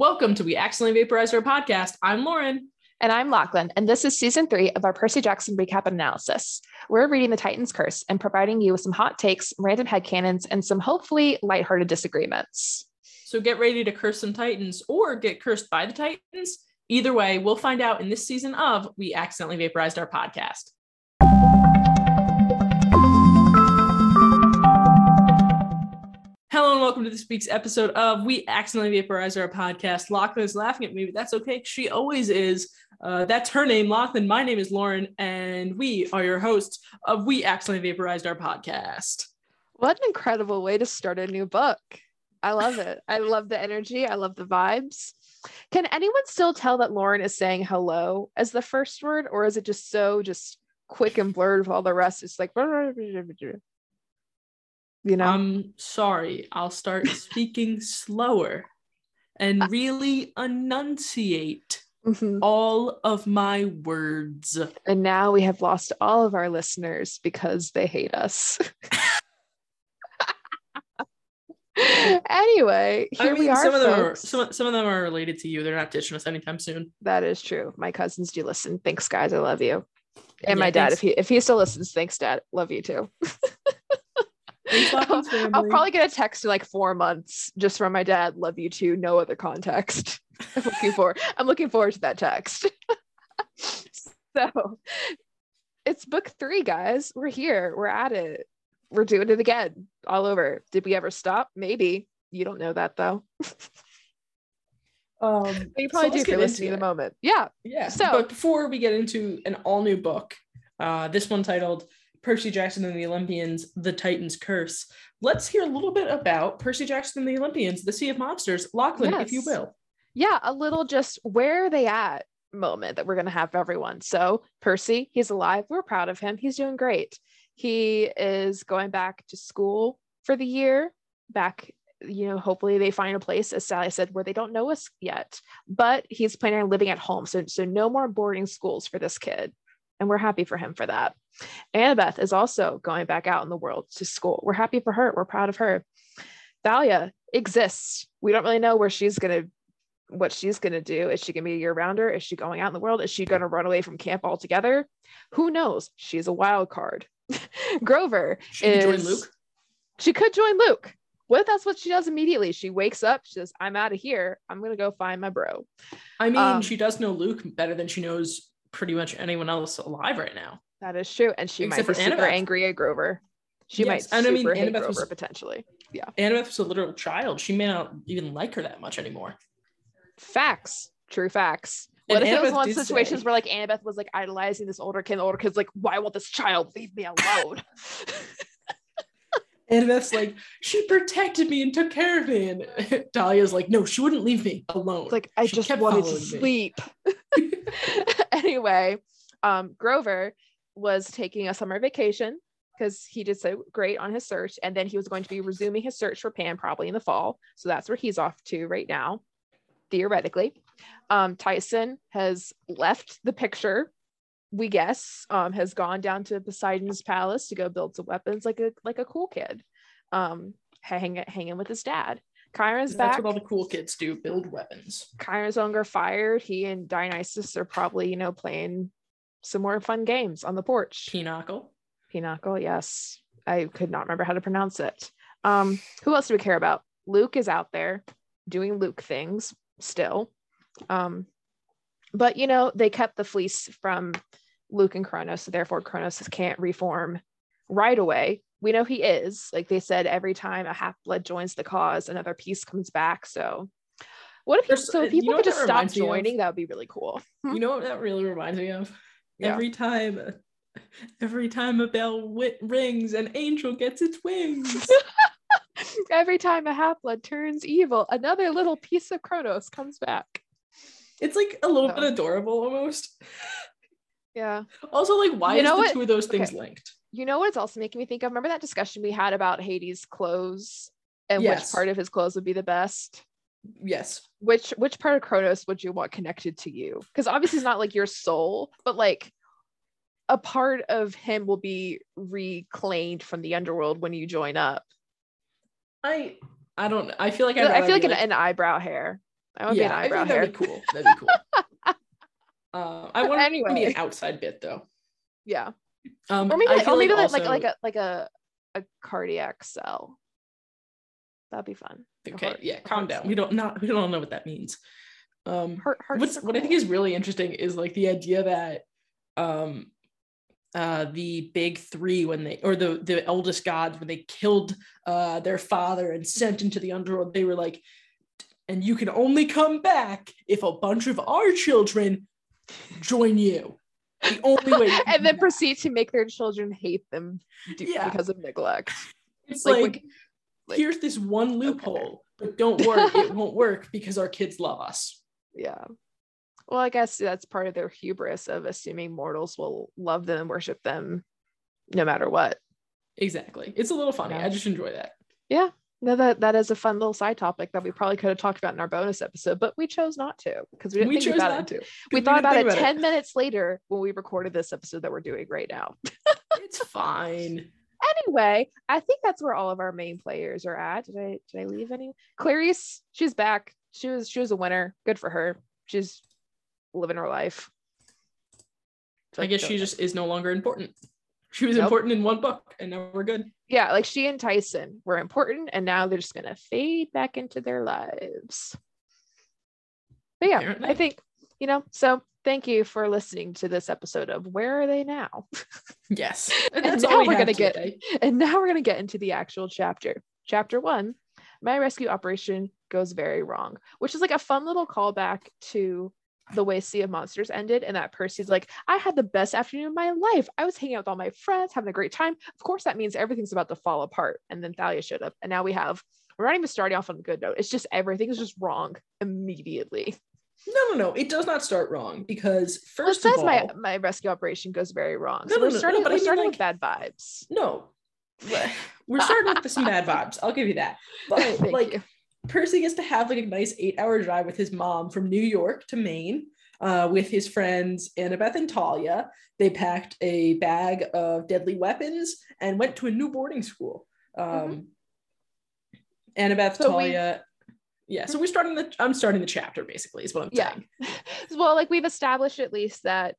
Welcome to We Accidentally Vaporized Our Podcast. I'm Lauren. And I'm Lachlan, and this is season three of our Percy Jackson recap and analysis. We're reading The Titan's Curse and providing you with some hot takes, random headcanons, and some hopefully lighthearted disagreements. So get ready to curse some Titans or get cursed by the Titans. Either way, we'll find out in this season of We Accidentally Vaporized Our Podcast. Hello and welcome to this week's episode of We Accidentally Vaporize Our Podcast. Lachlan is laughing at me, but that's okay. She always is. Uh, that's her name, Lachlan. My name is Lauren, and we are your hosts of We Accidentally Vaporized Our Podcast. What an incredible way to start a new book. I love it. I love the energy. I love the vibes. Can anyone still tell that Lauren is saying hello as the first word, or is it just so just quick and blurred with all the rest? It's like you know? I'm sorry i'll start speaking slower and really enunciate Mhm. all of my words. And now we have lost all of our listeners because they hate us. Anyway here i mean we are some of them are some, some of them are related to you. They're not ditching us anytime soon. That is true. My cousins do listen. Thanks guys. I love you. And Yeah, my dad thanks. if he if he still listens thanks dad. Love you too Lachlan's I'll probably get a text in like four months just from my dad. Love you too. No other context. I'm looking forward. I'm looking forward to that text. so it's book three, guys. We're here. We're at it. We're doing it again, all over. Did we ever stop? Maybe. You don't know that though. um But you probably let's do if you're listening in the moment. Yeah. Yeah. So- but before we get into an all new book, uh, this one titled Percy Jackson and the Olympians: The Titan's Curse. Let's hear a little bit about Percy Jackson and the Olympians: The Sea of Monsters. Lachlan, if you will. yeah, a little just where are they at moment that we're going to have for everyone. So, Percy, he's alive. We're proud of him. He's doing great. He is going back to school for the year. Back, you know, hopefully they find a place, as Sally said, where they don't know us yet. But he's planning on living at home. So, so no more boarding schools for this kid. And we're happy for him for that. Annabeth is also going back out in the world to school. We're happy for her. We're proud of her. Thalia exists. We don't really know where she's going to what she's going to do. Is she going to be a year rounder? Is she going out in the world? Is she going to run away from camp altogether? Who knows? She's a wild card. Grover She could join is- Luke. She could join Luke. What if that's what she does immediately? She wakes up, she says, I'm out of here. I'm going to go find my bro. I mean, um, she does know Luke better than she knows pretty much anyone else alive right now. That is true. And she Except might be for super Annabeth. angry at Grover. She Yes, might and I mean, hate Annabeth Grover was- potentially. Yeah. Annabeth was a literal child. She may not even like her that much anymore. Facts. True facts. And What if it was one situations say- where like Annabeth was like idolizing this older kid, the older kid's like, why won't this child leave me alone? Annabeth's like, she protected me and took care of me. And Dahlia's like, no, she wouldn't leave me alone. It's like I She just kept wanted to sleep. anyway, um, Grover was taking a summer vacation because he did so great on his search, and then he was going to be resuming his search for Pan probably in the fall. So that's where he's off to right now, theoretically. Um, Tyson has left the picture. We guess um, has gone down to Poseidon's palace to go build some weapons, like a like a cool kid, um, hanging hanging with his dad. Chiron's That's what all the cool kids do build weapons. Chiron's no longer fired. He and Dionysus are probably, you know, playing some more fun games on the porch. Pinochle. Pinochle, yes. I could not remember how to pronounce it. Um, who else do we care about? Luke is out there doing Luke things still. Um, but you know, they kept the fleece from Luke and Kronos, so therefore Kronos can't reform right away. We know he is. Like they said, every time a half blood joins the cause, another piece comes back. So what if There's- so uh, if you know people could just stop reminds me of? joining, that would be really cool. You know what that really reminds me of? Yeah. Every time, every time a bell wi- rings, an angel gets its wings. Every time a half blood turns evil, another little piece of Kronos comes back. It's like a little No. bit adorable almost. Yeah. Also, like, why You is know the what? two of those things Okay. linked? You know what it's also making me think of? Remember that discussion we had about Hades' clothes and Yes. which part of his clothes would be the best? Yes. Which which part of Kronos would you want connected to you? Because obviously it's not like your soul, but like a part of him will be reclaimed from the underworld when you join up. I I don't I feel like I'd I feel like be an, an eyebrow hair. I want to be an yeah, I eyebrow think hair. that'd be cool. That'd be cool. uh, I want anyway. to be an outside bit though. Yeah. Um, Or maybe I like, feel or maybe like, also- like like a like a a cardiac cell. That'd be fun. Okay, heart- yeah, calm down. cell. We don't not we don't know what that means. Um, Heart, what's what I think is really interesting is like the idea that um uh the big three when they or the the eldest gods when they killed uh their father and sent into the underworld they were like and you can only come back if a bunch of our children join you the only way and then proceed to make their children hate them do- Yeah. because of neglect. it's like, like, like- here's this one loophole but don't worry it won't work because our kids love us Yeah. Well, I guess that's part of their hubris of assuming mortals will love them and worship them no matter what. exactly it's a little funny Yeah. i just enjoy that No, that that is a fun little side topic that we probably could have talked about in our bonus episode, but we chose not to because we didn't we think about it. to We thought about it 10 minutes later when we recorded this episode that we're doing right now. it's fine anyway, I think that's where all of our main players are at. Did I did I leave any? Clarisse, she's back. She was she was a winner. Good for her. She's living her life. I guess she just is no longer important. She was Nope. important in one book, and now we're good. yeah, like she and Tyson were important, and now they're just gonna fade back into their lives. But yeah, I think you know. So thank you for listening to this episode of Where Are They Now? Yes, And that's now all we we're have gonna get- today. And now we're going to get into the actual chapter. Chapter one My rescue operation goes very wrong, which is like a fun little callback to the way Sea of Monsters ended. And that Percy's like, I had the best afternoon of my life. I was hanging out with all my friends, having a great time. Of course, that means everything's about to fall apart. And then Thalia showed up. And now we have, we're not even starting off on a good note. It's just everything is just wrong immediately. No, no, no. It does not start wrong because Well, first says of all, my, my rescue operation goes very wrong. No, so no, we're no, no, starting, but I we're mean, starting like- with bad vibes. no, we're starting with some bad vibes. I'll give you that. But Thank like, you. Percy gets to have like a nice eight-hour drive with his mom from New York to Maine. Uh, with his friends Annabeth and Talia, they packed a bag of deadly weapons and went to a new boarding school. Um, Annabeth, Mm-hmm. So we- Talia, yeah. So we're starting the. I'm starting the chapter basically. Is what I'm Yeah. saying. well, like we've established at least that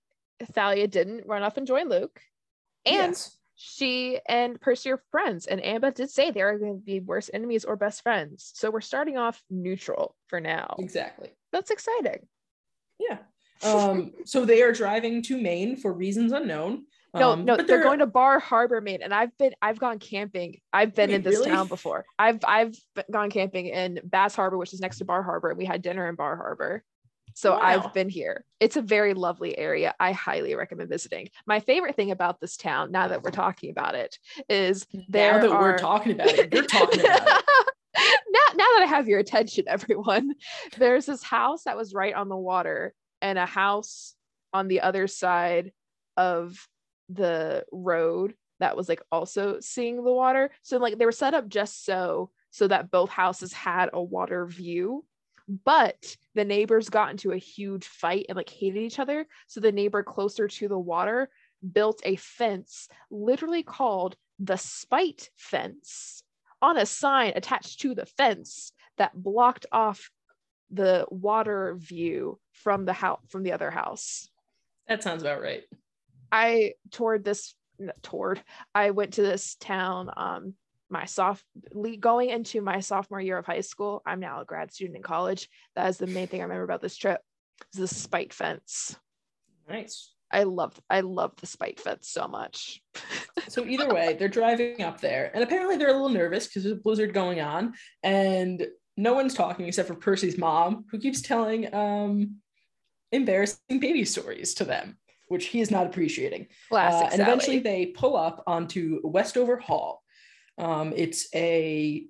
Thalia didn't run off and join Luke, and Yes. She and Percy are friends. And Annabeth did say they are going to be worse enemies or best friends. So we're starting off neutral for now. exactly. That's exciting. Yeah. Um, so they are driving to Maine for reasons unknown. No, Um, no, but they're, going to Bar Harbor, Maine, and I've been, I've gone camping. I've been Wait, in this really? town before. I've, I've gone camping in Bass Harbor, which is next to Bar Harbor, and we had dinner in Bar Harbor. So Wow. I've been here. It's a very lovely area. I highly recommend visiting. My favorite thing about this town, now that we're talking about it, is there now that are... we're talking about it, you're talking about it. now, now that I have your attention, everyone, there's this house that was right on the water and a house on the other side of the road that was like also seeing the water. So like they were set up just so so that both houses had a water view. But the neighbors got into a huge fight and like hated each other. So the neighbor closer to the water built a fence literally called the spite fence on a sign attached to the fence that blocked off the water view from the house from the other house. That sounds about right. I toured this toured. I went to this town um my soft going into my sophomore year of high school. I'm now a grad student in college. That is the main thing I remember about this trip. Is the spite fence. Nice. I love I love the spite fence so much. So either way, they're driving up there, and apparently they're a little nervous because there's a blizzard going on, and no one's talking except for Percy's mom, who keeps telling um, embarrassing baby stories to them, which he is not appreciating. Uh, and eventually they pull up onto Westover Hall. Um, it's a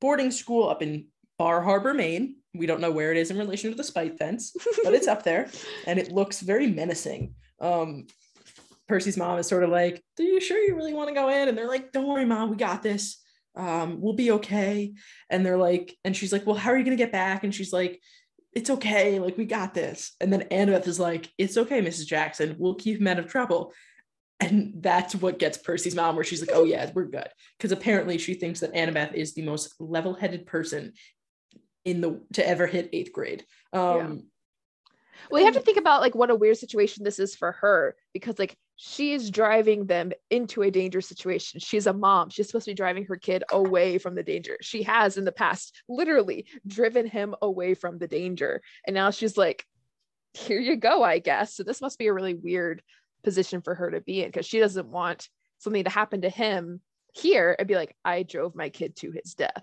boarding school up in Bar Harbor, Maine. We don't know where it is in relation to the spite fence, but it's up there and it looks very menacing. Um, Percy's mom is sort of like, "Are you sure you really want to go in?" And they're like, "Don't worry, mom, we got this. Um, we'll be okay." And they're like, and she's like, "Well, how are you gonna get back?" And she's like, "It's okay, like we got this." And then Annabeth is like, "It's okay, Mrs. Jackson. We'll keep him out of trouble." And that's what gets Percy's mom, where she's like, "Oh yeah, we're good," because apparently she thinks that Annabeth is the most level-headed person in the to ever hit eighth grade. Um, Well, you have to think about like what a weird situation this is for her because like she is driving them into a dangerous situation. She's a mom. She's supposed to be driving her kid away from the danger. She has in the past literally driven him away from the danger. And now she's like, here you go, I guess. So this must be a really weird position for her to be in because she doesn't want something to happen to him here and be like, I drove my kid to his death.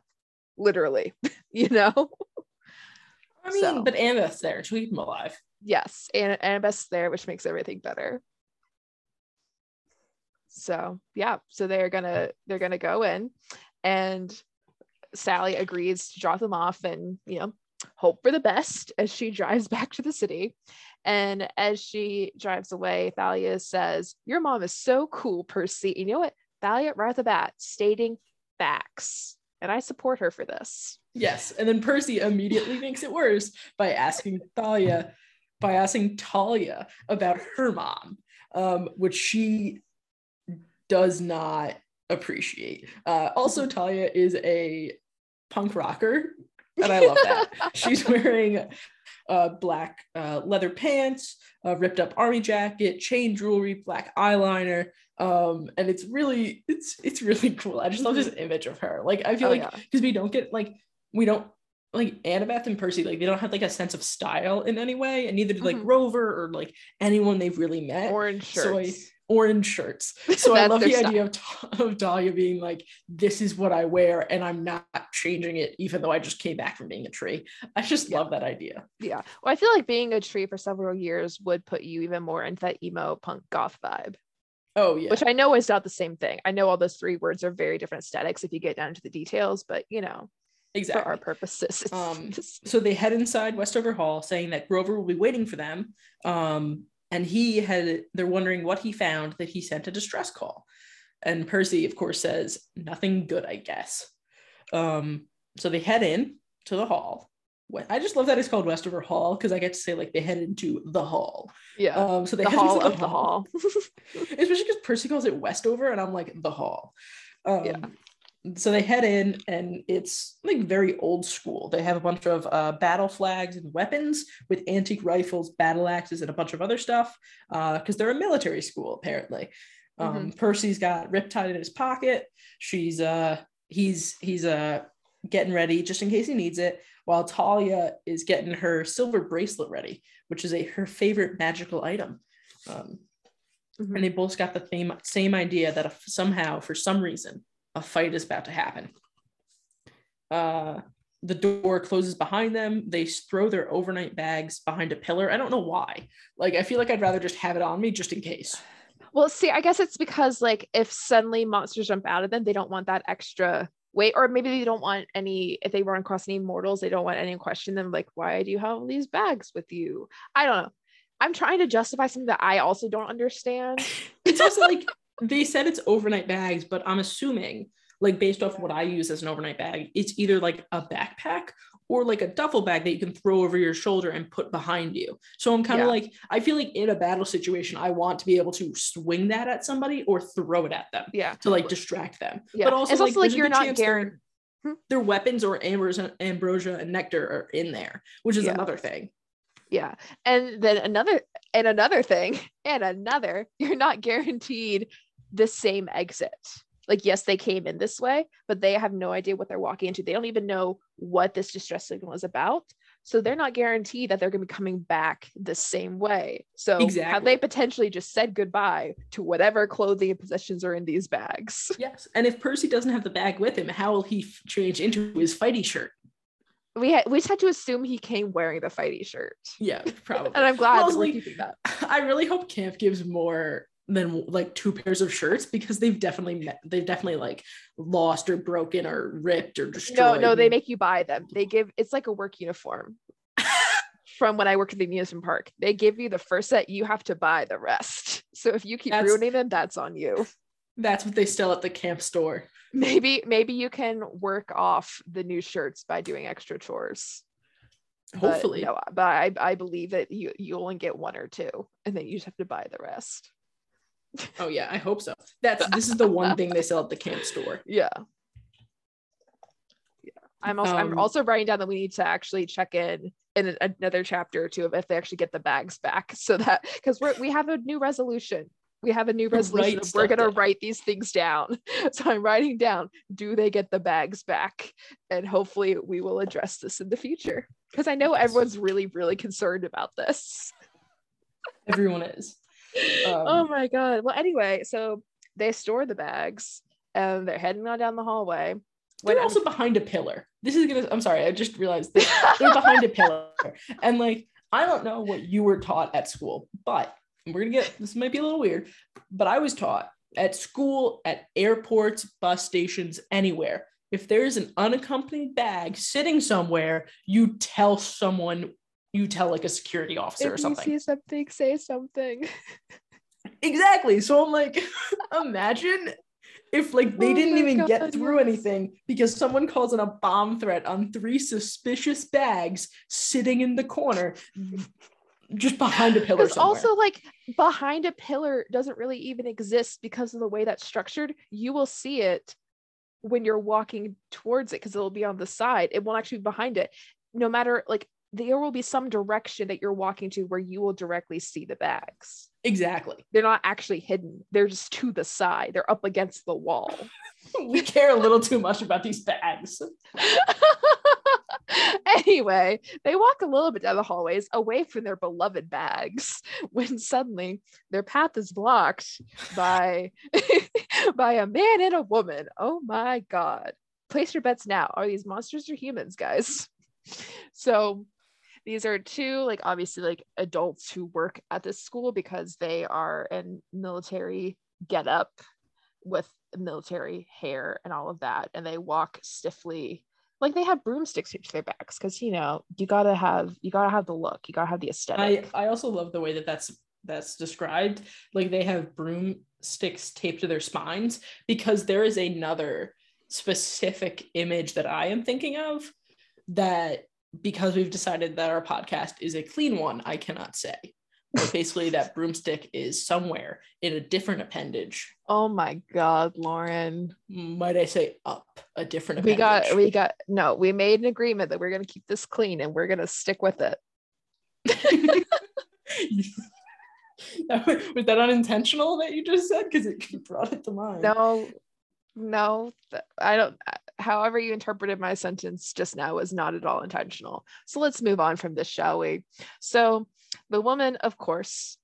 Literally, you know? I mean, So- but Annabeth's there to keep him alive. yes and annabeth's there which makes everything better so yeah so they're gonna they're gonna go in and sally agrees to drop them off and you know hope for the best as she drives back to the city and as she drives away thalia says your mom is so cool percy. You know what? Thalia right off the bat stating facts. And i support her for this. Yes, and then Percy immediately makes it worse by asking Thalia, by asking Talia about her mom, um, which she does not appreciate. Uh, also, Talia is a punk rocker, and I love that. She's wearing uh, black uh, leather pants, a ripped up army jacket, chain jewelry, black eyeliner, um, and it's really, it's it's really cool. I just love this image of her. Like, I feel Oh, like yeah. because we don't get like we don't like Annabeth and Percy, like they don't have like a sense of style in any way, and neither do like Mhm. Rover or like anyone they've really met. orange So I- shirts Orange shirts. So I love the idea of, of Dahlia being like, this is what I wear, and I'm not changing it, even though I just came back from being a tree. I just Yeah. love that idea. Yeah. Well, I feel like being a tree for several years would put you even more into that emo punk goth vibe, Oh yeah. which I know is not the same thing. I know all those three words are very different aesthetics if you get down to the details, but you know, exactly. for our purposes, Um, so they head inside Westover Hall saying that Grover will be waiting for them. Um, and he had, they're wondering what he found that he sent a distress call. And Percy, of course, says, nothing good, I guess. Um, so they head in to the hall. I just love that it's called Westover Hall because I get to say, like, they head into the hall. yeah, Um, so they the head hall into of the hall. especially because Percy calls it Westover, and I'm like the hall. Um, Yeah. So they head in, and it's like very old school. They have a bunch of uh, battle flags and weapons with antique rifles, battle axes, and a bunch of other stuff. Because they're a military school, apparently. Um, Percy's got Riptide in his pocket. She's uh, he's he's uh, getting ready just in case he needs it. While Talia is getting her silver bracelet ready, which is a her favorite magical item. Um, Mhm. and they both got the same same idea that if somehow for some reason a fight is about to happen uh the door closes behind them they throw their overnight bags behind a pillar i don't know why like i feel like i'd rather just have it on me just in case Well, see, I guess it's because like if suddenly monsters jump out of them, they don't want that extra weight, or maybe they don't want any. If they run across any mortals, they don't want any question them. Like, why do you have all these bags with you? I don't know. I'm trying to justify something that I also don't understand. it's also like they said it's overnight bags but i'm assuming like based off what i use as an overnight bag it's either like a backpack or like a duffel bag that you can throw over your shoulder and put behind you so i'm kind of Yeah. like i feel like in a battle situation i want to be able to swing that at somebody or throw it at them Yeah. to like distract them Yeah. but also it's also like you're not chance their- guaranteed. Hmm? their weapons or ambrosia, ambrosia and nectar are in there which is Yeah. another thing Yeah. And then another and another thing and another, you're not guaranteed the same exit. Like, yes, they came in this way, but they have no idea what they're walking into. They don't even know what this distress signal is about. So they're not guaranteed that they're going to be coming back the same way. So have they potentially just said goodbye to whatever clothing and possessions are in these bags? yes and if percy doesn't have the bag with him how will he f- change into his fighty shirt We had we just had to assume he came wearing the fighty shirt. yeah probably And I'm glad Well, that we're like- keeping that. I really hope camp gives more than like two pairs of shirts because they've definitely met, they've definitely like lost or broken or ripped or destroyed. no, no, they make you buy them. They give it's like a work uniform. From when I worked at the amusement park, they give you the first set, you have to buy the rest. So if you keep That's- ruining them, that's on you. That's what they sell at the camp store. Maybe, maybe you can work off the new shirts by doing extra chores. But Hopefully, no, but I, I believe that you you only get one or two, and then you just have to buy the rest. Oh yeah, I hope so. That's this is the one thing they sell at the camp store. Yeah. I'm also I'm Um, also writing down that we need to actually check in in a- another chapter or two of if they actually get the bags back, so that because we're we have a new resolution. We have a new resolution. we're gonna down. write these things down. So I'm writing down: Do they get the bags back? And hopefully, we will address this in the future because I know everyone's really really concerned about this. Everyone is. Um, oh my god. Well, anyway, so they store the bags and they're heading on down the hallway. They're When also behind a pillar. This is gonna. I'm sorry. I just realized this. They're behind a pillar, and like I don't know what you were taught at school, but we're gonna get. This might be a little weird, but I was taught at school, at airports, bus stations, anywhere. If there's an unaccompanied bag sitting somewhere, you tell someone. You tell like a security officer or if you something. see something, say something. Exactly. So I'm like, imagine if like they Oh didn't even God, get through yes. anything because someone calls in a bomb threat on three suspicious bags sitting in the corner, just behind a pillar somewhere. also, like behind a pillar doesn't really even exist because of the way that's structured. You will see it when you're walking towards it because it'll be on the side. It won't actually be behind it. No matter like there will be some direction that you're walking to where you will directly see the bags. exactly. They're not actually hidden. They're just to the side. They're up against the wall. We care a little too much about these bags. anyway, they walk a little bit down the hallways away from their beloved bags when suddenly their path is blocked by by a man and a woman. Oh my god. Place your bets now. Are these monsters or humans, guys? So these are two like obviously like adults who work at this school because they are in military get up with military hair and all of that and they walk stiffly. Like they have broomsticks to their backs because you know you gotta have you gotta have the look. You gotta have the aesthetic. I I also love the way that that's that's described. Like they have broomsticks taped to their spines because there is another specific image that I am thinking of that because we've decided that our podcast is a clean one, I cannot say. But basically, that broomstick is somewhere in a different appendage. oh my god lauren Might I say up a different Appendage. we got we got no we made an agreement that we're gonna keep this clean and we're gonna stick with it was that unintentional that you just said? Because it brought it to mind. no no i don't however you interpreted my sentence just now was not at all intentional. So let's move on from this shall we? So the woman of course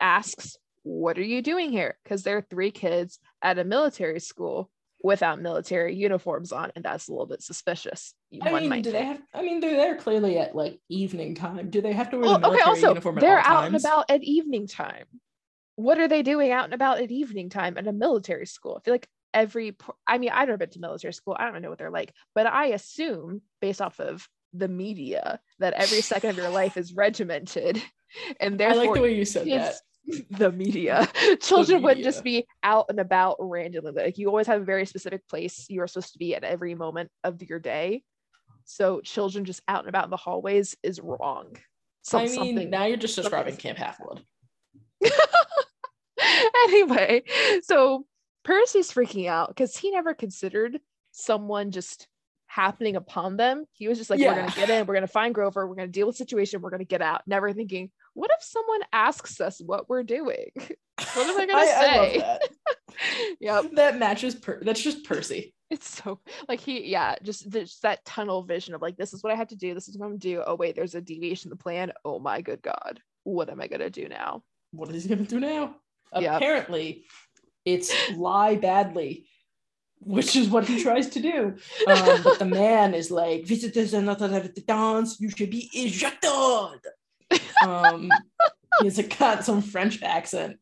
asks what are you doing here? Because there are three kids at a military school without military uniforms on and that's a little bit suspicious. I mean, do they have? I mean, they're there clearly at like evening time. Do they have to wear Well, the okay also uniform at they're out and about at evening time. What are they doing out and about at evening time at a military school? I feel like every i mean i've never been to military school i don't know what they're like but i assume based off of the media that every second of your life is regimented and I therefore like the way you said that. the media children wouldn't media. just be out and about randomly like you always have a very specific place you are supposed to be at every moment of your day so children just out and about in the hallways is wrong Some- I mean, now you're just describing Camp Half Blood. anyway, so Percy's freaking out because he never considered someone just happening upon them. He was just like, we're gonna get in, we're gonna find Grover, we're gonna deal with the situation, we're gonna get out. Never thinking, what if someone asks us what we're doing? What am I gonna say? I love yep. that. that matches. Per- that's just Percy. It's so like he, yeah, just, just that tunnel vision of like, this is what I have to do, this is what I'm gonna do. Oh, wait, there's a deviation in the plan. Oh my good God. What am I gonna do now? What is he gonna do now? Yep. Apparently, it's lie badly, which is what he tries to do. Um, but the man is like, visitors are not allowed to dance. You should be ejected. Um, he's a got some French accent.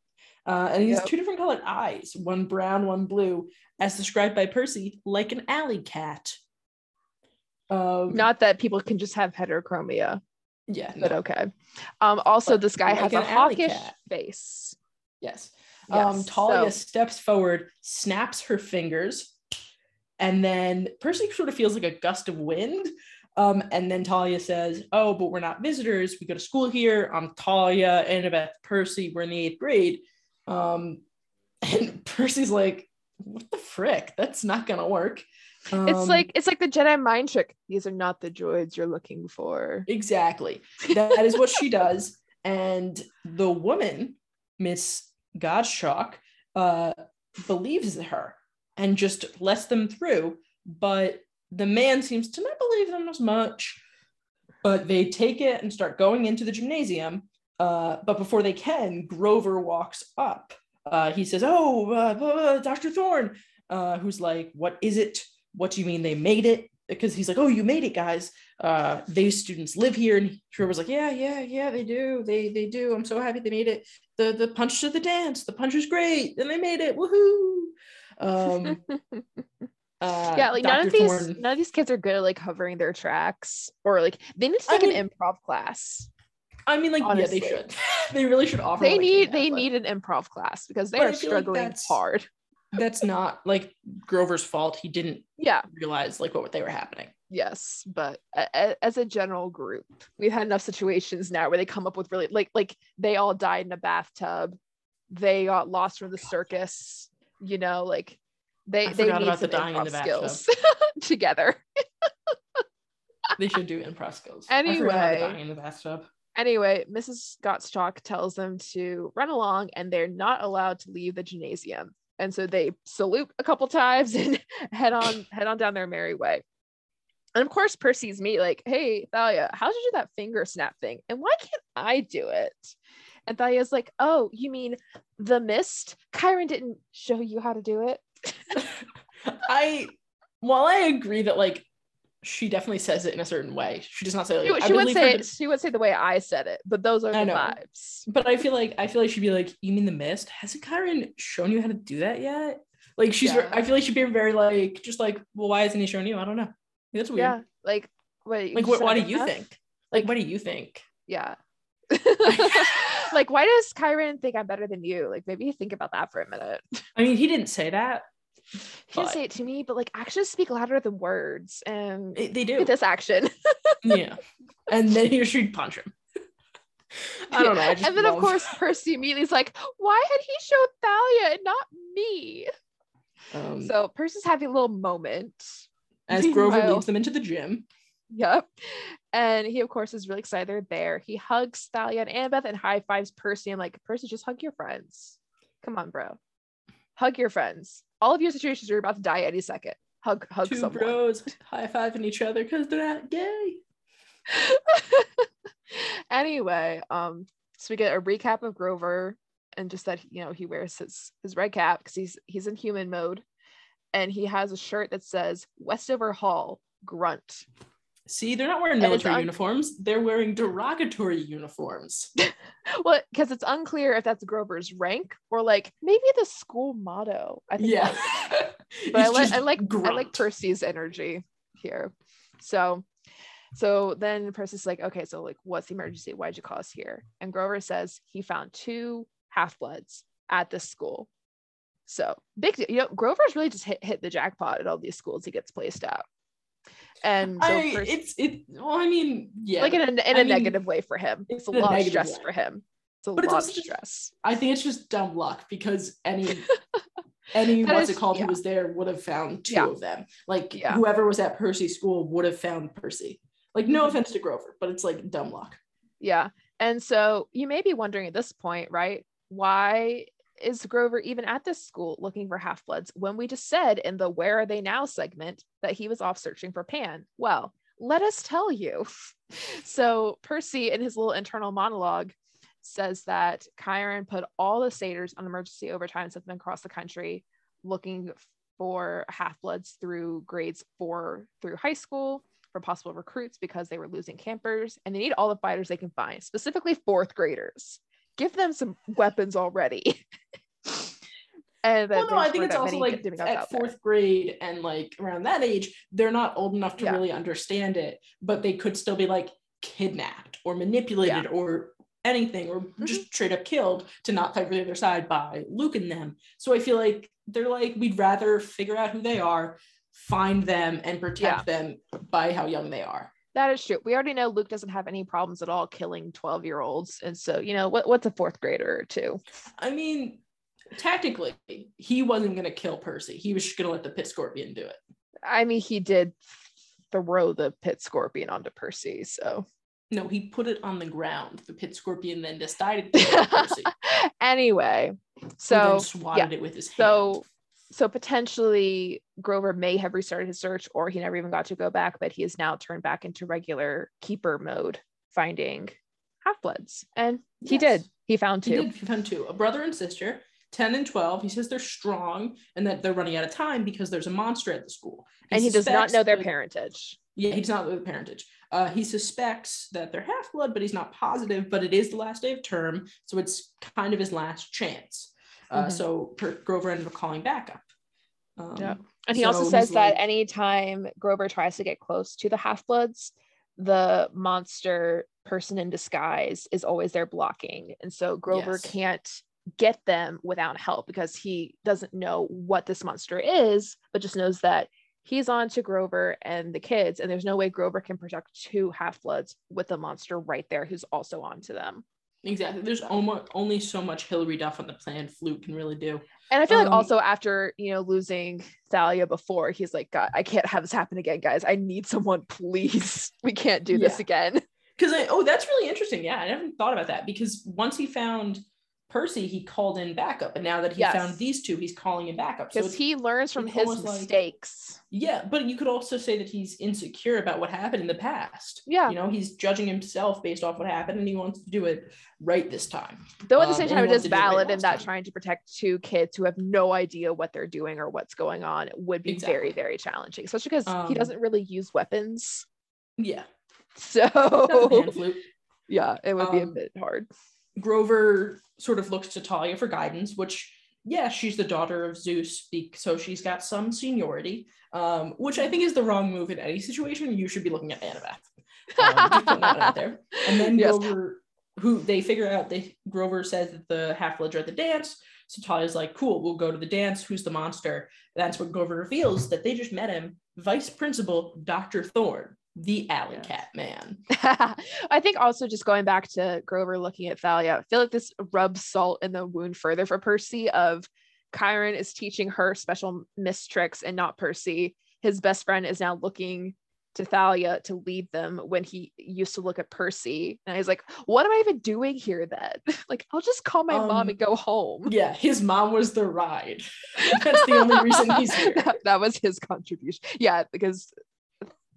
Uh, and he has Yep. two different colored eyes, one brown, one blue, as described by Percy, like an alley cat. Um, Not that people can just have heterochromia. yeah, but no, okay. Um, also, But this guy like has a hawkish face. yes. Um, Talia so- steps forward, snaps her fingers, and then Percy sort of feels like a gust of wind. Um, and then Talia says, "Oh, but we're not visitors. We go to school here. I'm Talia, Annabeth, Percy. We're in the eighth grade." Um, and Percy's like, "What the frick? That's not gonna work." it's Um, like it's like the Jedi mind trick. These are not the droids you're looking for. Exactly. That is what she does. And the woman, Miss Gottschalk, uh, believes her and just lets them through. But the man seems to not believe them as much. But they take it and start going into the gymnasium. Uh, but before they can, Grover walks up. Uh, he says, Oh, uh, uh, Dr. Thorne, uh, who's like, What is it? What do you mean they made it? Because he's like, Oh, you made it, guys uh these students live here and Grover was like yeah yeah yeah they do they they do i'm so happy they made it the the punch to the dance the punch is great and they made it woohoo um uh, yeah, like none Dr. of these Thorne- none of these kids are good at like covering their tracks or like they need to I take mean, an improv class. i mean like honestly. yeah they should they really should offer They need they need an improv class because they but are feel like struggling hard. That's not like grover's fault he didn't Yeah, realize like what they were happening yes, but a- as a general group, we've had enough situations now where they come up with really like like they all died in a bathtub, they got lost from the circus, you know, like they I they need about the dying in improv the bathtub. skills together. they should do improv skills I forgot about the Anyway. dying in the bathtub Anyway, Mrs. Gottschalk tells them to run along and they're not allowed to leave the gymnasium. And so they salute a couple times and head on head on down their merry way. And of course, Percy's me like, hey, Thalia, how did you do that finger snap thing? And why can't I do it? And Thalia's like, oh, you mean the mist? Chiron didn't show you how to do it. I while I agree that like she definitely says it in a certain way, she does not say like She, I she would say her she would say the way I said it, but those are the vibes. but I feel like I feel like she'd be like, "You mean the mist? Hasn't Chiron shown you how to do that yet?" Like she's, Yeah. I feel like she'd be very like, just like, "Well, why hasn't he shown you?" I don't know. That's weird. Yeah, like wait, Like, what, what do you enough? think? Like, what do you think? Yeah. like, why does Chiron think I'm better than you? Like, maybe think about that for a minute. I mean, he didn't say that. He didn't say it to me, but like actions speak louder than words. And They, they look do. at this action. yeah. And then he should punch him. I don't know. I and then of course Percy immediately is like, why had he showed Thalia and not me? um, So Percy's having a little moment. as Grover meanwhile- leads them into the gym, Yep. And he, of course, is really excited they're there. He hugs Thalia and Annabeth and high fives Percy. and like, Percy, just hug your friends. Come on, bro. Hug your friends. All of your situations you're about to die any second. Hug, hug two someone. bros high fiving each other because they're not gay. anyway, um, so we get a recap of Grover and just that you know he wears his his red cap because he's he's in human mode, and he has a shirt that says Westover Hall Grunt. See, they're not wearing military un- uniforms. They're wearing derogatory uniforms. Well, because it's unclear if that's Grover's rank or like maybe the school motto. I think. yeah. but I like I like I like. Percy's energy here. So so then Percy's like, okay, so like what's the emergency? Why'd you call us here? And Grover says he found two half-bloods at this school. So big. You know, Grover's really just hit, hit the jackpot at all these schools he gets placed at. And I, Percy- it's it. Well, I mean, yeah. like in a, in I a mean, negative way for him. It's a a lot of stress way. for him. It's a But it's lot also of just- stress. I think it's just dumb luck because any any what's is- it called yeah. who was there would have found two Yeah. of them. Like Yeah. whoever was at Percy's school would have found Percy. Like no Mhm. offense to Grover, but it's like dumb luck. Yeah. And so you may be wondering at this point, right? Why is Grover even at this school looking for half bloods when we just said in the Where Are They Now segment that he was off searching for Pan? Well, let us tell you. so Percy, in his little internal monologue, says that Chiron put all the satyrs on emergency overtime sent them across the country looking for half bloods through grades four through high school for possible recruits because they were losing campers and they need all the fighters they can find, specifically fourth graders. Give them some weapons already. and Well, no, I think it's also like at out there. fourth grade and like around that age, they're not old enough to Yeah. really understand it, but they could still be like kidnapped or manipulated or anything or Mm-hmm. just straight up killed to not fight for the other side by Luke and them. So I feel like they're like, we'd rather figure out who they are, find them, and protect them by how young they are. That is true. We already know Luke doesn't have any problems at all killing 12 year olds. And so, you know, what, what's a fourth grader or two? I mean, technically, he wasn't going to kill Percy. He was just going to let the pit scorpion do it. I mean, he did throw the pit scorpion onto Percy, so No, he put it on the ground. The pit scorpion then decided to Percy. anyway, so swatted it with his hand. so so potentially Grover may have restarted his search or he never even got to go back, but he is now turned back into regular keeper mode, finding half-bloods. And he Yes. did. He found He two. did. He found two, a brother and sister, 10 and 12. He says they're strong and that they're running out of time because there's a monster at the school. and he does not know their that- parentage. Yeah, he does not know the parentage. Uh, he suspects that they're half blood, but he's not positive. But it is the last day of term, so it's kind of his last chance. Uh, Mhm. So per- Grover ended up calling backup. Um, Yeah. And he also says he's that like- anytime Grover tries to get close to the half bloods, the monster person in disguise is always there blocking. And so Grover Yes. can't get them without help because he doesn't know what this monster is, but just knows that he's on to Grover and the kids. And there's no way Grover can protect two half bloods with a monster right there who's also on to them. Exactly. There's almost only so much Hilary Duff on the pan Flute can really do. And I feel like Um, also after you know losing Thalia before, he's like, God, I can't have this happen again, guys. I need someone, please. We can't do this again. Because I oh, that's really interesting. Yeah, I never thought about that. Because once he found Percy, he called in backup, and now that he Yes. found these two, he's calling in backup. So Because it's, he learns from his almost like- mistakes. yeah, but you could also say that he's insecure about what happened in the past. Yeah. you know, he's judging himself based off what happened, and he wants to do it right this time. Though at the um, same and time, it is it wants is to do it right valid in that time. trying to protect two kids who have no idea what they're doing or what's going on would be very, Exactly. very challenging, especially because he Um, doesn't really use weapons. Yeah, So That's a pan flute. yeah, it would be a Um, bit hard. Grover sort of looks to Talia for guidance, which yeah, she's the daughter of Zeus, so she's got some seniority, um, which I think is the wrong move in any situation. You should be looking at Annabeth. Um, that out there. And then Yes. Grover, who they figure out, they Grover says that the half bloods are at the dance. So Talia's like, cool, we'll go to the dance. Who's the monster? That's what Grover reveals that they just met him, Vice Principal Dr. Thorne, the Alley Yes. Cat Man. I think also just going back to Grover looking at Thalia, I feel like this rubs salt in the wound further for Percy of Chiron is teaching her special mist tricks and not Percy. His best friend is now looking to Thalia to lead them when he used to look at Percy. And he's like, what am I even doing here then? like, I'll just call my mom Um, and go home. Yeah, his mom was the ride. That's the only reason he's here. that, that was his contribution. Yeah, because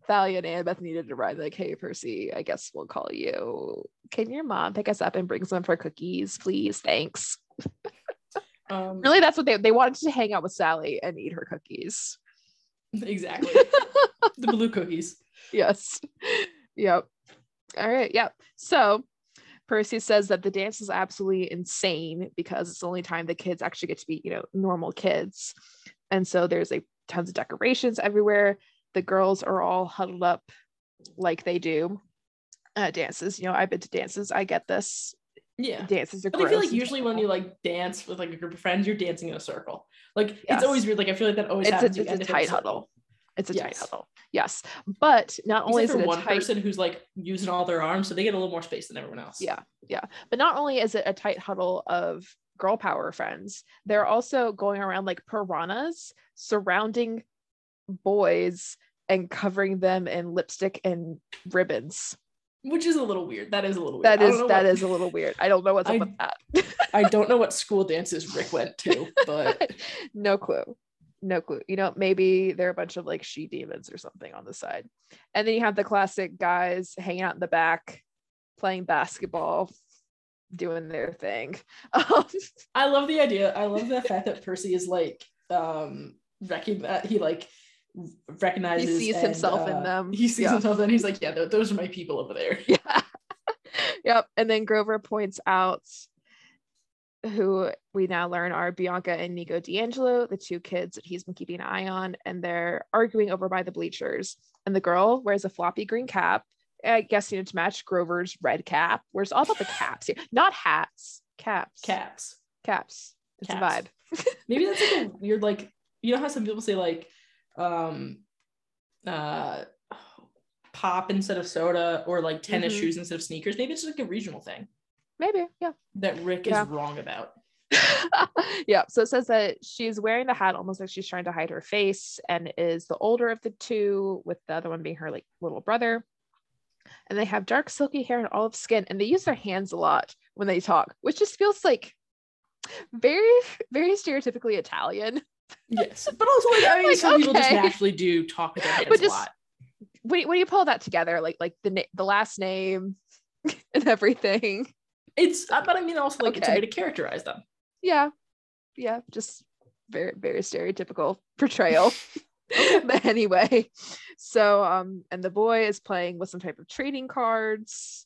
Thalia and Annabeth needed to ride. Like, hey, Percy, I guess we'll call you. Can your mom pick us up and bring some for cookies, please? Thanks. Um, Really, that's what they they wanted to hang out with Sally and eat her cookies. Exactly. the blue cookies. yes. Yep. All right. Yep. So Percy says that the dance is absolutely insane because it's the only time the kids actually get to be, you know, normal kids. And so there's like tons of decorations everywhere. The girls are all huddled up like they do at dances. You know, I've been to dances. I get this. Yeah. Dances are But I feel like usually when you like dance with like a group of friends, you're dancing in a circle. Like Yes. it's always weird. Like I feel like that always it's happens. a, it's a end up in tight huddle. It's a tight huddle. Yes. But not only Except is for it a one tight person who's like using all their arms, so they get a little more space than everyone else. Yeah, yeah. But not only is it a tight huddle of girl power friends, they're also going around like piranhas surrounding boys and covering them in lipstick and ribbons. Which is a little weird. That is a little weird. That is that what- is a little weird. I don't know what's I- up with that. I don't know what school dances Rick went to, but no clue. No clue. You know, maybe they're a bunch of like she demons or something on the side. And then you have the classic guys hanging out in the back, playing basketball, doing their thing. Um, I love the idea. I love the fact that Percy is like um recognize he like recognizes he sees and, himself in uh, them. He sees Yeah. himself and he's like, yeah, th- those are my people over there. yeah. yep. And then Grover points out who we now learn are Bianca and Nico di Angelo, the two kids that he's been keeping an eye on, and they're arguing over by the bleachers. And the girl wears a floppy green cap. I guess you know to match Grover's red cap. Where's all about the caps here? Not hats, caps. Caps. Caps. It's Caps. a vibe. Maybe that's like a weird like you know how some people say like um uh pop instead of soda or like tennis Mhm. shoes instead of sneakers. Maybe it's like a regional thing Maybe, yeah. that Rick Yeah. is wrong about. yeah. So it says that she's wearing the hat almost like she's trying to hide her face and is the older of the two, with the other one being her like little brother. And they have dark silky hair and olive skin, and they use their hands a lot when they talk, which just feels like very, very stereotypically Italian. Yes, but also like I mean, Like, some people just okay. naturally do talk with their hands But a just- lot. When, you- when you pull that together, like like the na- the last name and everything, It's, uh, but I mean, also like it's a way to characterize them. yeah, yeah, just very very stereotypical portrayal. but anyway, so um, and the boy is playing with some type of trading cards,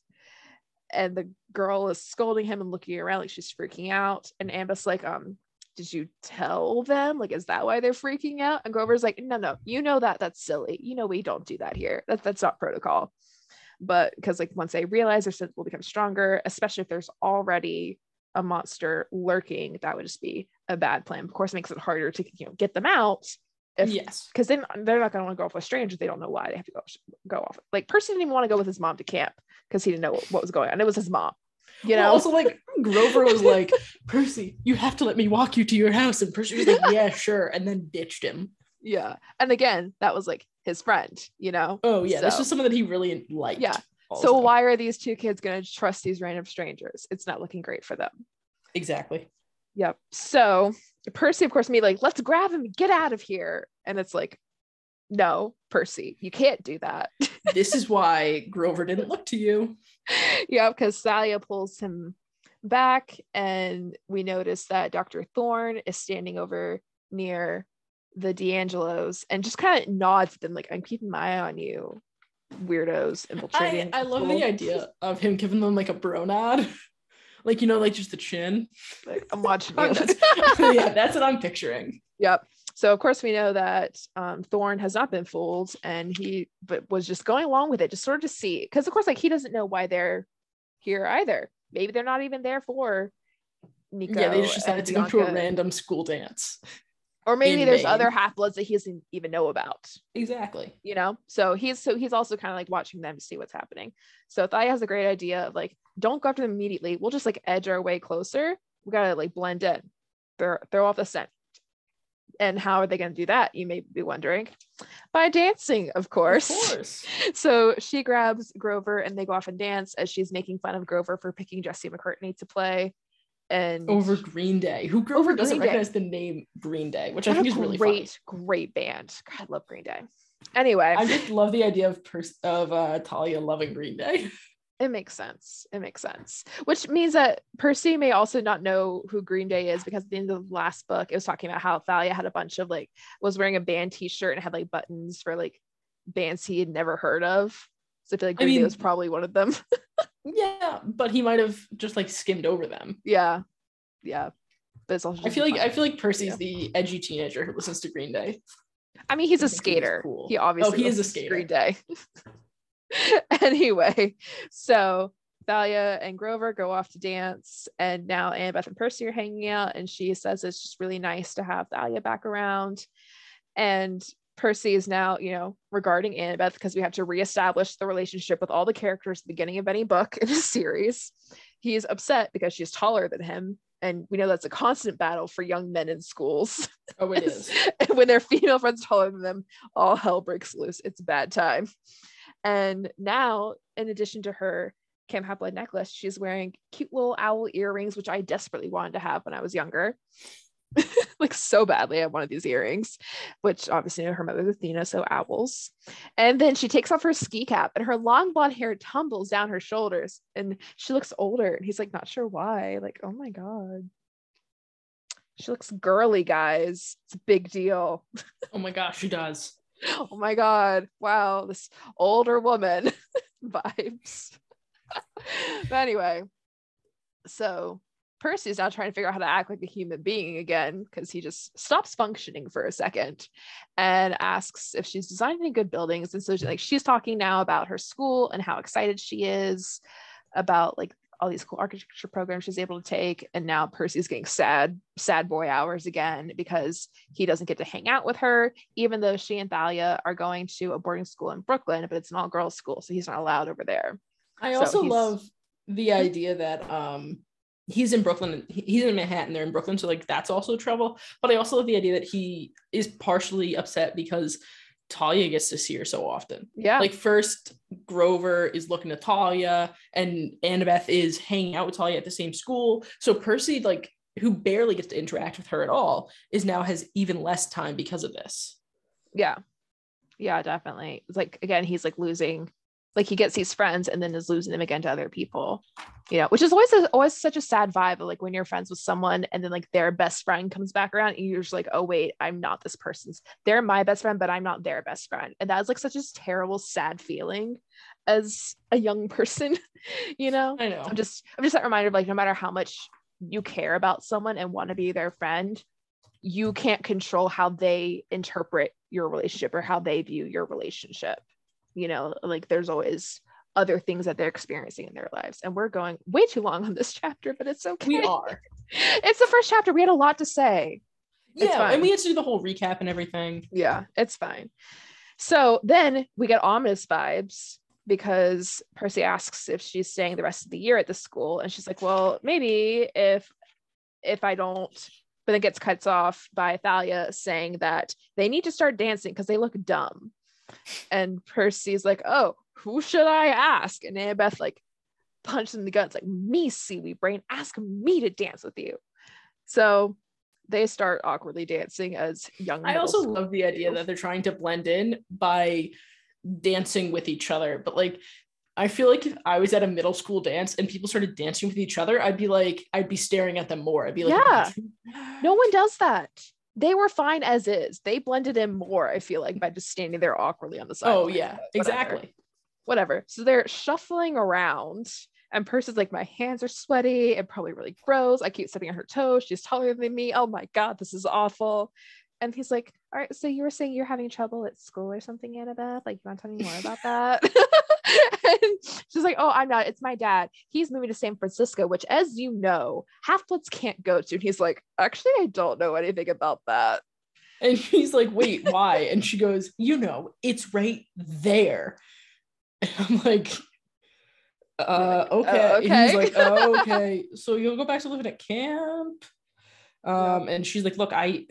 and the girl is scolding him and looking around like she's freaking out. And Ambus like, um, did you tell them? Like, is that why they're freaking out? And Grover's like, no, no, you know that that's silly. You know we don't do that here. That that's not protocol. But because like once they realize their sense will become stronger, especially if there's already a monster lurking, that would just be a bad plan. Of course, it makes it harder to you know get them out if yes. because then they're not going to want to go off with strangers. They don't know why they have to go go off. Like Percy didn't even want to go with his mom to camp because he didn't know what, what was going on. It was his mom, you Well, know. also like Grover was like, Percy, you have to let me walk you to your house. And Percy was like, Yeah, sure. And then ditched him. yeah, and again, that was like his friend, you know. Oh yeah, this So- was someone that he really liked. Yeah. also. So why are these two kids going to trust these random strangers? It's not looking great for them. exactly. Yep. So Percy, of course, me like, let's grab him, get out of here. And it's like, no, Percy, you can't do that. this is why Grover didn't look to you. yeah, because Thalia pulls him back, and we notice that Dr. Thorn is standing over near the di Angelos and just kind of nods at them, like, I'm keeping my eye on you, weirdos I, infiltrating. I love the idea of him giving them like a bro nod. Like, you know, like just the chin. Like, I'm watching you. yeah, that's what I'm picturing. Yep. So of course we know that um, Thorn has not been fooled, and he but was just going along with it, just sort of to see, because of course like he doesn't know why they're here either. Maybe they're not even there for Nico. yeah, they just decided to go to a random school dance. or maybe there's Maine. other half bloods that he doesn't even know about. Exactly. You know, so he's so he's also kind of like watching them to see what's happening. So Thalia has a great idea of like, don't go after them immediately. We'll just like edge our way closer. We gotta like blend in, throw throw off the scent. And how are they going to do that? You may be wondering. By dancing, of course. Of course. So she grabs Grover and they go off and dance as she's making fun of Grover for picking Jesse McCartney to play. And Over Green Day. Who Grover Over doesn't Green Day. recognize the name Green Day, which I think is really funny. great, great band. God, I love Green Day. Anyway, I just love the idea of pers- of uh, Talia loving Green Day. it makes sense. It makes sense. Which means that Percy may also not know who Green Day is because at the end of the last book, it was talking about how Thalia had a bunch of like was wearing a band T-shirt and had like buttons for like bands he had never heard of. So I feel like I Green Day mean- was probably one of them. yeah, but he might have just like skimmed over them. yeah, yeah. But it's also. I feel like funny. I feel like Percy's Yeah. the edgy teenager who listens to Green Day. I mean, he's I a think he skater. cool. He Oh, obviously he is a skater. Green Day. anyway, so Thalia and Grover go off to dance, and now Annabeth and Percy are hanging out, and she says it's just really nice to have Thalia back around. And Percy is now, you know, regarding Annabeth because we have to reestablish the relationship with all the characters at the beginning of any book in a series. He's upset because she's taller than him. And we know that's a constant battle for young men in schools. Oh, it is. and when their female friends taller than them, all hell breaks loose. It's a bad time. And now, in addition to her Camp Half necklace, she's wearing cute little owl earrings, which I desperately wanted to have when I was younger. like so badly, I wanted these earrings, which obviously her mother's Athena, so owls. And then she takes off her ski cap, and her long blonde hair tumbles down her shoulders, and she looks older. And he's like, not sure why. Like, oh my god, she looks girly, guys. It's a big deal. Oh my gosh, she does. Oh my god. Wow, this older woman vibes. but anyway, so Percy's now trying to figure out how to act like a human being again because he just stops functioning for a second and asks if she's designed any good buildings. And so like she's talking now about her school and how excited she is about like all these cool architecture programs she's able to take. And now Percy's getting sad, sad boy hours again because he doesn't get to hang out with her, even though she and Thalia are going to a boarding school in Brooklyn, but it's an all girls school, so he's not allowed over there. I So also he's- love the idea that um he's in Brooklyn. He's in Manhattan. They're in Brooklyn, so like that's also trouble. But I also love the idea that he is partially upset because Talia gets to see her so often. Yeah. Like first Grover is looking at Talia and Annabeth is hanging out with Talia at the same school. So Percy, like who barely gets to interact with her at all, is now has even less time because of this. Yeah. Yeah, definitely. It's like again, he's like losing like he gets these friends and then is losing them again to other people. You know which is always a, always such a sad vibe like when you're friends with someone and then like their best friend comes back around and you're just like oh wait i'm not this person's they're my best friend but i'm not their best friend. And that's like such a terrible sad feeling as a young person you know? I know. i'm just i'm just that reminder of like no matter how much you care about someone and want to be their friend you can't control how they interpret your relationship or how they view your relationship you know like there's always other things that they're experiencing in their lives. And we're going way too long on this chapter but it's okay. We are. it's the first chapter. We had a lot to say. It's Yeah, fine. and we had to do the whole recap and everything. yeah it's fine. So then we get ominous vibes because percy asks if she's staying the rest of the year at the school. And she's like well maybe if if i don't. But then gets cuts off by thalia saying that they need to start dancing because they look dumb and percy's like oh who should i ask and annabeth like punches in the guts like me seaweed brain ask me to dance with you so they start awkwardly dancing as young I also love the idea that they're trying to blend in by dancing with each other. But like, I feel like if I was at a middle school dance and people started dancing with each other, I'd be like, I'd be staring at them more. I'd be like, Yeah. No one does that. They were fine as is. They blended in more, I feel like, by just standing there awkwardly on the side. Oh yeah, exactly. Whatever. So they're shuffling around, and Percy's like, My hands are sweaty and probably really gross. I keep stepping on her toes. She's taller than me. Oh my God, this is awful. And he's like, All right, so you were saying you're having trouble at school or something, Annabeth? Like, you want to tell me more about that? and she's like, Oh, I'm not. It's my dad. He's moving to San Francisco, which, as you know, half bloods can't go to. And he's like, Actually, I don't know anything about that. And he's like, wait, why? And she goes, you know, it's right there. And I'm like, uh, "Oh, okay. And he's like, oh, okay. So you'll go back to living at camp. Um, and she's like, look, I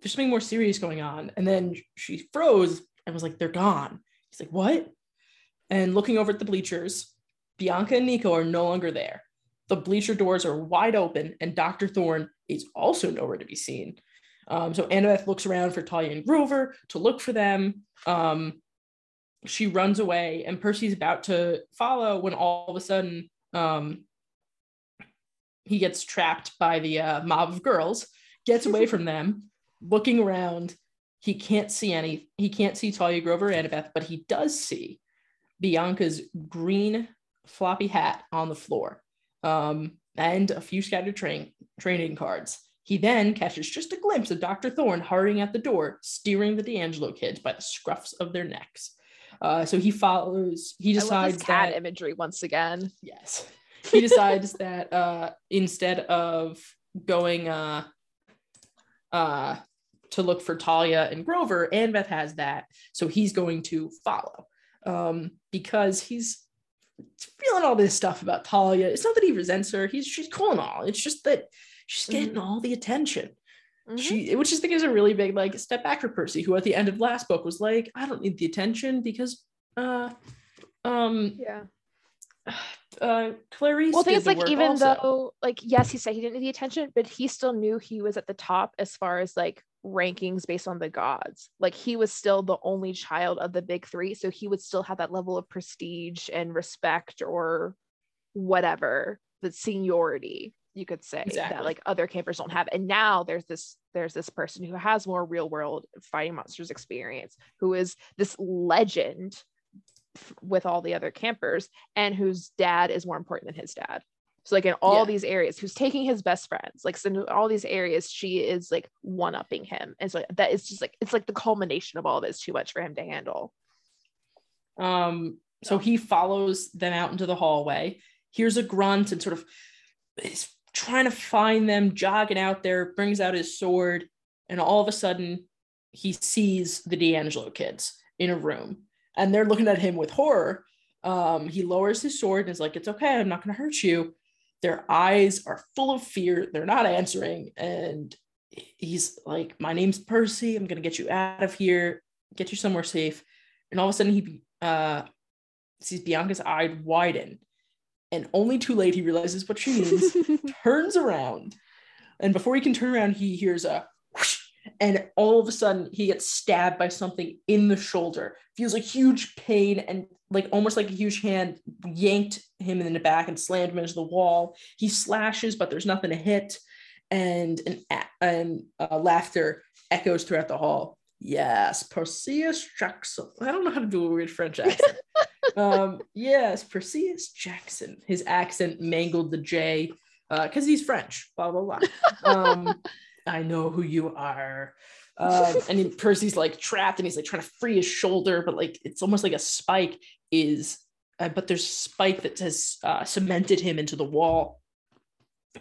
there's something more serious going on. And then she froze and was like, they're gone. He's like, what? And looking over at the bleachers, Bianca and Nico are no longer there. The bleacher doors are wide open, and Dr. Thorn is also nowhere to be seen. Um, so Annabeth looks around for Talia and Grover to look for them. Um, she runs away, and Percy's about to follow when all of a sudden um, he gets trapped by the uh, mob of girls, gets away from them, looking around. He can't see any, he can't see Talia Grover or Annabeth, but he does see Bianca's green floppy hat on the floor um, and a few scattered train, training cards. He then catches just a glimpse of Dr. Thorn hurrying at the door, steering the di Angelo kids by the scruffs of their necks. Uh, so he follows, he decides cat that, imagery once again. yes, he decides that uh, instead of going uh, uh, to look for Talia and Grover, Annabeth has that. So he's going to follow um, because he's feeling all this stuff about Talia. It's not that he resents her. He's she's cool and all. It's just that she's getting all the attention. Mhm. She, which is think is a really big like step back for Percy, who at the end of last book was like, I don't need the attention because, uh, um, yeah. uh, Clarisse. Well, the thing did is, the like, even also. though, like, yes, he said he didn't need the attention, but he still knew he was at the top as far as like rankings based on the gods. Like, he was still the only child of the big three, so he would still have that level of prestige and respect or whatever the seniority you could say Exactly. that like other campers don't have and now there's this there's this person who has more real world fighting monsters experience who is this legend f- with all the other campers and whose dad is more important than his dad so like in all Yeah. these areas who's taking his best friends like so in all these areas she is like one upping him and so that is just like it's like the culmination of all this too much for him to handle Um, so he follows them out into the hallway, hears a grunt and sort of is trying to find them, jogging out there, brings out his sword, and all of a sudden he sees the di Angelo kids in a room and they're looking at him with horror. Um, he lowers his sword and is like, It's okay, I'm not gonna hurt you. Their eyes are full of fear. They're not answering. And he's like, My name's Percy. I'm going to get you out of here, get you somewhere safe. And all of a sudden, he uh, sees Bianca's eye widen. And only too late, he realizes what she means, turns around. And before he can turn around, he hears a and all of a sudden he gets stabbed by something in the shoulder. Feels a huge pain and like almost like a huge hand yanked him in the back and slammed him into the wall. He slashes but there's nothing to hit. And an and uh, laughter echoes throughout the hall. Yes perseus jackson. I don't know how to do a weird french accent. Um yes perseus jackson. His accent mangled the j because uh, he's french blah blah blah. Um I know who you are. Um, and Percy's like trapped and he's like trying to free his shoulder, but like it's almost like a spike is, uh, but there's a spike that has uh, cemented him into the wall.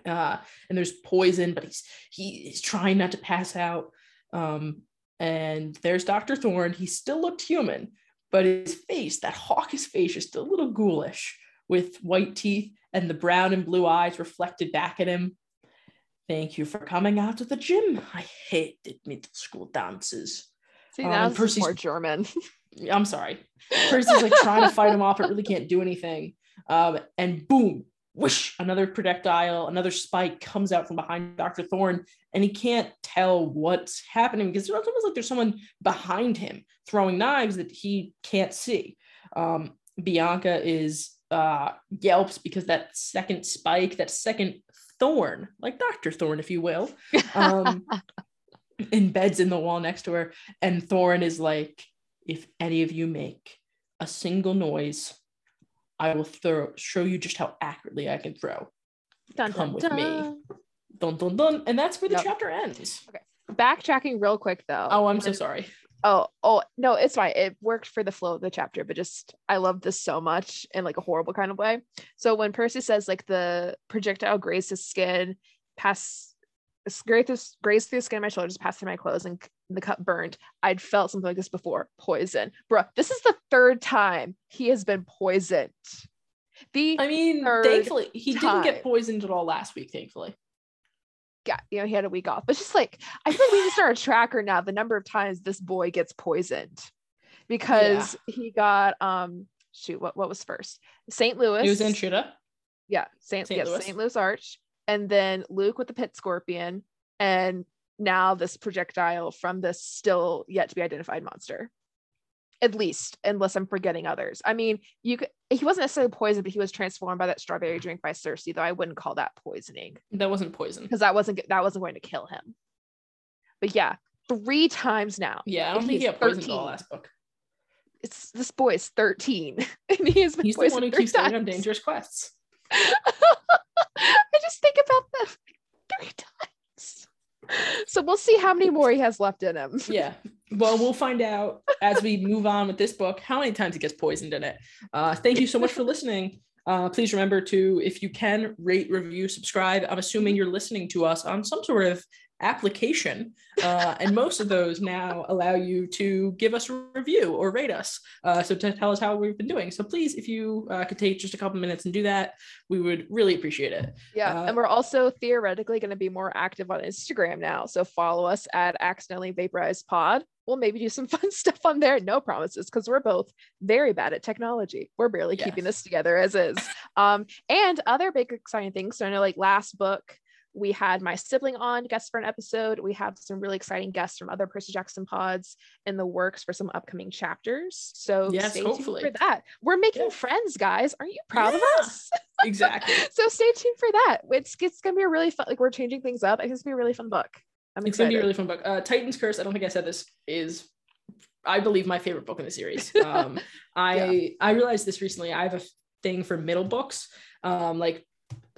Uh, and there's poison, but he's he's trying not to pass out. Um, and there's Dr. Thorn. He still looked human, but his face, that hawkish face, is still a little ghoulish with white teeth and the brown and blue eyes reflected back at him. Thank you for coming out to the gym. I hated middle school dances. See, um, Percy's more German. I'm sorry. Percy's like trying to fight him off, but really can't do anything. Um, and boom, whoosh, another projectile, another spike comes out from behind Dr. Thorn, and he can't tell what's happening because it's almost like there's someone behind him throwing knives that he can't see. Um, Bianca is uh, yelps because that second spike, that second Thorn, like Dr. Thorn, if you will, um, embeds in the wall next to her. And Thorn is like, if any of you make a single noise, I will throw show you just how accurately I can throw. Dun, Come dun, with dun. me. Dun dun dun. And that's where the yep. chapter ends. Okay. Backtracking real quick though. Oh, I'm so sorry. Oh, oh no, it's fine. It worked for the flow of the chapter, but just I love this so much in like a horrible kind of way. So when Percy says like the projectile grazed his skin, pass grazed, grazed through the skin of my shoulders, passed through my clothes, and the cut burned. I'd felt something like this before. Poison, bro. This is the third time he has been poisoned. The I mean, thankfully he time. didn't get poisoned at all last week. Thankfully, yeah, you know, he had a week off. But just like I feel like we to start a tracker now, the number of times this boy gets poisoned. Because yeah. he got um shoot, what what was first? St. Louis. He was in Shooter. Yeah, St. St. Yes, St. Louis Arch. And then Luke with the pit scorpion. And now this projectile from this still yet to be identified monster at least unless i'm forgetting others. I mean you could he wasn't necessarily poisoned but he was transformed by that strawberry drink by Circe though i wouldn't call that poisoning. That wasn't poison. Because that wasn't that wasn't going to kill him. But yeah three times now. Yeah i don't think he got poisoned in the last book. It's this boy is 13 and he has been he's the one who keeps going on dangerous quests. I just think about that. Three times so we'll see how many more he has left in him yeah well, we'll find out as we move on with this book how many times he gets poisoned in it. Uh, thank you so much for listening. Uh, please remember to, if you can, rate, review, subscribe. I'm assuming you're listening to us on some sort of application. Uh, and most of those now allow you to give us a review or rate us. Uh, so to tell us how we've been doing. So please, if you uh, could take just a couple minutes and do that, we would really appreciate it. Yeah. Uh, and we're also theoretically going to be more active on Instagram now. So follow us at accidentally vaporized pod. We'll maybe do some fun stuff on there. No promises because we're both very bad at technology. We're barely yes. keeping this together as is. Um, and other big exciting things. So I know like last book, we had my sibling on guest for an episode. We have some really exciting guests from other Percy Jackson pods in the works for some upcoming chapters. So yes, stay hopefully. tuned for that. We're making yeah. friends, guys. Aren't you proud yeah, of us? exactly. so stay tuned for that. It's it's gonna be a really fun. Like we're changing things up. It's gonna be a really fun book. I'm it's gonna be a really fun book. Uh, Titan's Curse. I don't think I said this is. I believe my favorite book in the series. Um, I yeah. I realized this recently. I have a thing for middle books, um, like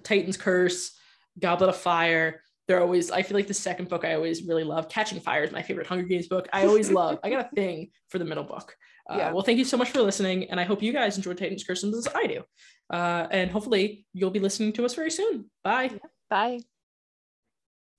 Titan's Curse, Goblet of Fire. They're always, I feel like the second book I always really love. Catching Fire is my favorite Hunger Games book. I always love, I got a thing for the middle book. Uh, yeah. Well, thank you so much for listening. And I hope you guys enjoyed Titan's Curse as I do. Uh, and hopefully you'll be listening to us very soon. Bye. Bye.